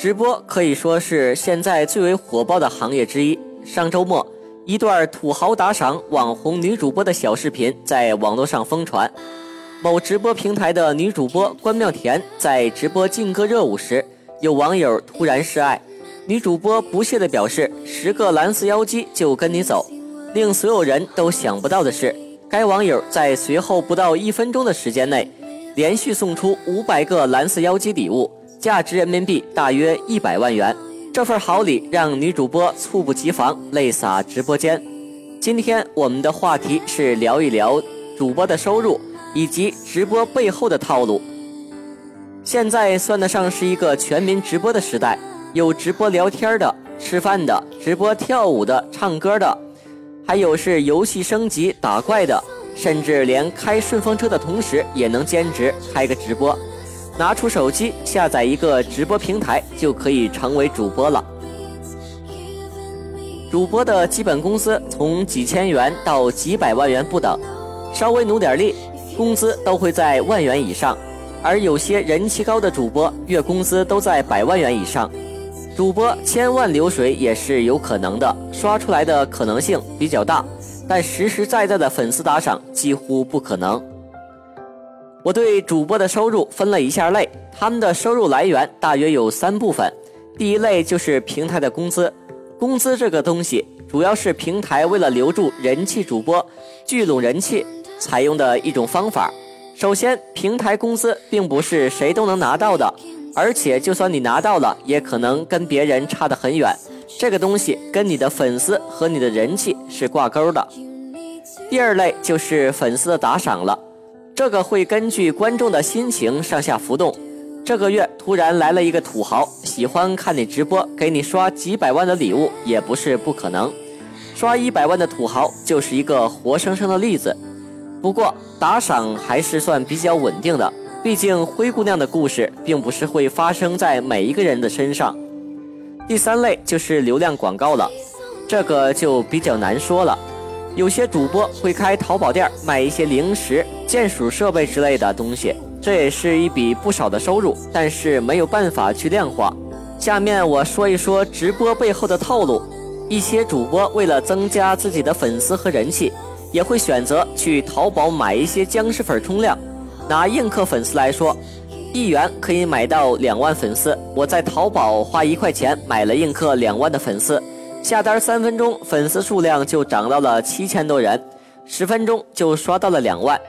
直播可以说是现在最为火爆的行业之一。上周末，一段土豪打赏网红女主播的小视频在网络上疯传。某直播平台的女主播关妙甜在直播劲歌热舞时，有网友突然示爱，女主播不屑地表示：“十个蓝色妖姬就跟你走。”令所有人都想不到的是，该网友在随后不到一分钟的时间内，连续送出五百个蓝色妖姬礼物。价值人民币大约一百万元，这份好礼让女主播猝不及防，泪洒直播间。今天我们的话题是聊一聊主播的收入以及直播背后的套路。现在算得上是一个全民直播的时代，有直播聊天的、吃饭的、直播跳舞的、唱歌的，还有是游戏升级打怪的，甚至连开顺风车的同时也能兼职开个直播。拿出手机下载一个直播平台，就可以成为主播了。主播的基本工资从几千元到几百万元不等，稍微努点力，工资都会在万元以上。而有些人气高的主播，月工资都在百万元以上。主播千万流水也是有可能的，刷出来的可能性比较大，但实实在在的粉丝打赏几乎不可能。我对主播的收入分了一下类，他们的收入来源大约有三部分。第一类就是平台的工资，工资这个东西主要是平台为了留住人气主播、聚拢人气采用的一种方法。首先，平台工资并不是谁都能拿到的，而且就算你拿到了，也可能跟别人差得很远。这个东西跟你的粉丝和你的人气是挂钩的。第二类就是粉丝的打赏了。这个会根据观众的心情上下浮动。这个月突然来了一个土豪，喜欢看你直播，给你刷几百万的礼物也不是不可能。刷一百万的土豪就是一个活生生的例子。不过打赏还是算比较稳定的，毕竟灰姑娘的故事并不是会发生在每一个人的身上。第三类就是流量广告了，这个就比较难说了。有些主播会开淘宝店卖一些零食、键鼠设备之类的东西，这也是一笔不少的收入，但是没有办法去量化。下面我说一说直播背后的套路。一些主播为了增加自己的粉丝和人气，也会选择去淘宝买一些僵尸粉冲量。拿映客粉丝来说，一元可以买到两万粉丝。我在淘宝花一块钱买了映客两万的粉丝。下单三分钟，粉丝数量就涨到了七千多人，十分钟就刷到了两万。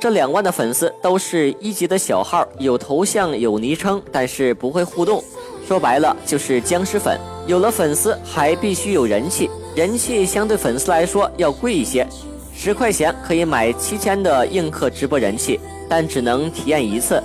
这两万的粉丝都是一级的小号，有头像有昵称，但是不会互动。说白了就是僵尸粉。有了粉丝还必须有人气，人气相对粉丝来说要贵一些，十块钱可以买七千的映客直播人气，但只能体验一次。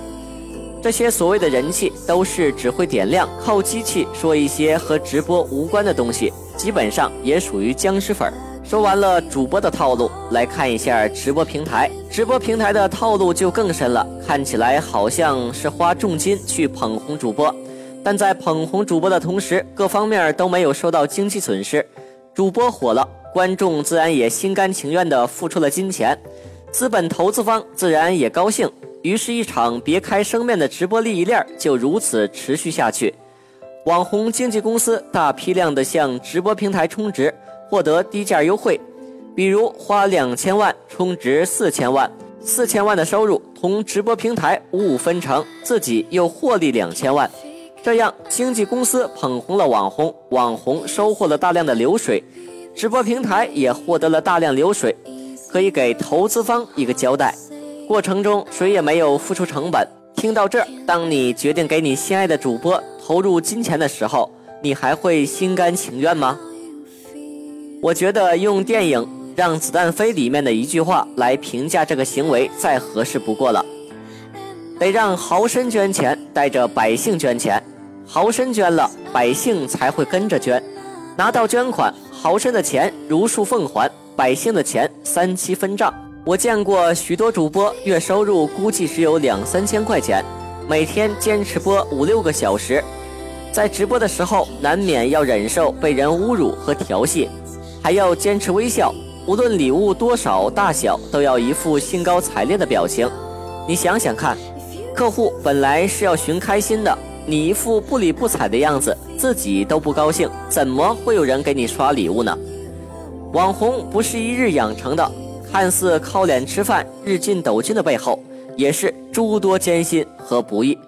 这些所谓的人气都是只会点亮，靠机器说一些和直播无关的东西。基本上也属于僵尸粉。说完了主播的套路，来看一下直播平台。直播平台的套路就更深了，看起来好像是花重金去捧红主播，但在捧红主播的同时，各方面都没有受到经济损失。主播火了，观众自然也心甘情愿地付出了金钱，资本投资方自然也高兴。于是，一场别开生面的直播利益链就如此持续下去。网红经纪公司大批量的向直播平台充值，获得低价优惠，比如花两千万充值四千万，四千万的收入同直播平台五五分成，自己又获利两千万。这样，经纪公司捧红了网红，网红收获了大量的流水，直播平台也获得了大量流水，可以给投资方一个交代。过程中谁也没有付出成本。听到这，当你决定给你心爱的主播。投入金钱的时候，你还会心甘情愿吗？我觉得用电影《让子弹飞》里面的一句话来评价这个行为再合适不过了。得让豪绅捐钱，带着百姓捐钱。豪绅捐了，百姓才会跟着捐。拿到捐款，豪绅的钱如数奉还，百姓的钱三七分账。我见过许多主播月收入估计只有两三千块钱。每天坚持播五六个小时，在直播的时候难免要忍受被人侮辱和调戏，还要坚持微笑，无论礼物多少大小，都要一副兴高采烈的表情。你想想看，客户本来是要寻开心的，你一副不理不睬的样子，自己都不高兴，怎么会有人给你刷礼物呢？网红不是一日养成的，看似靠脸吃饭、日进斗金的背后，也是诸多艰辛和不易。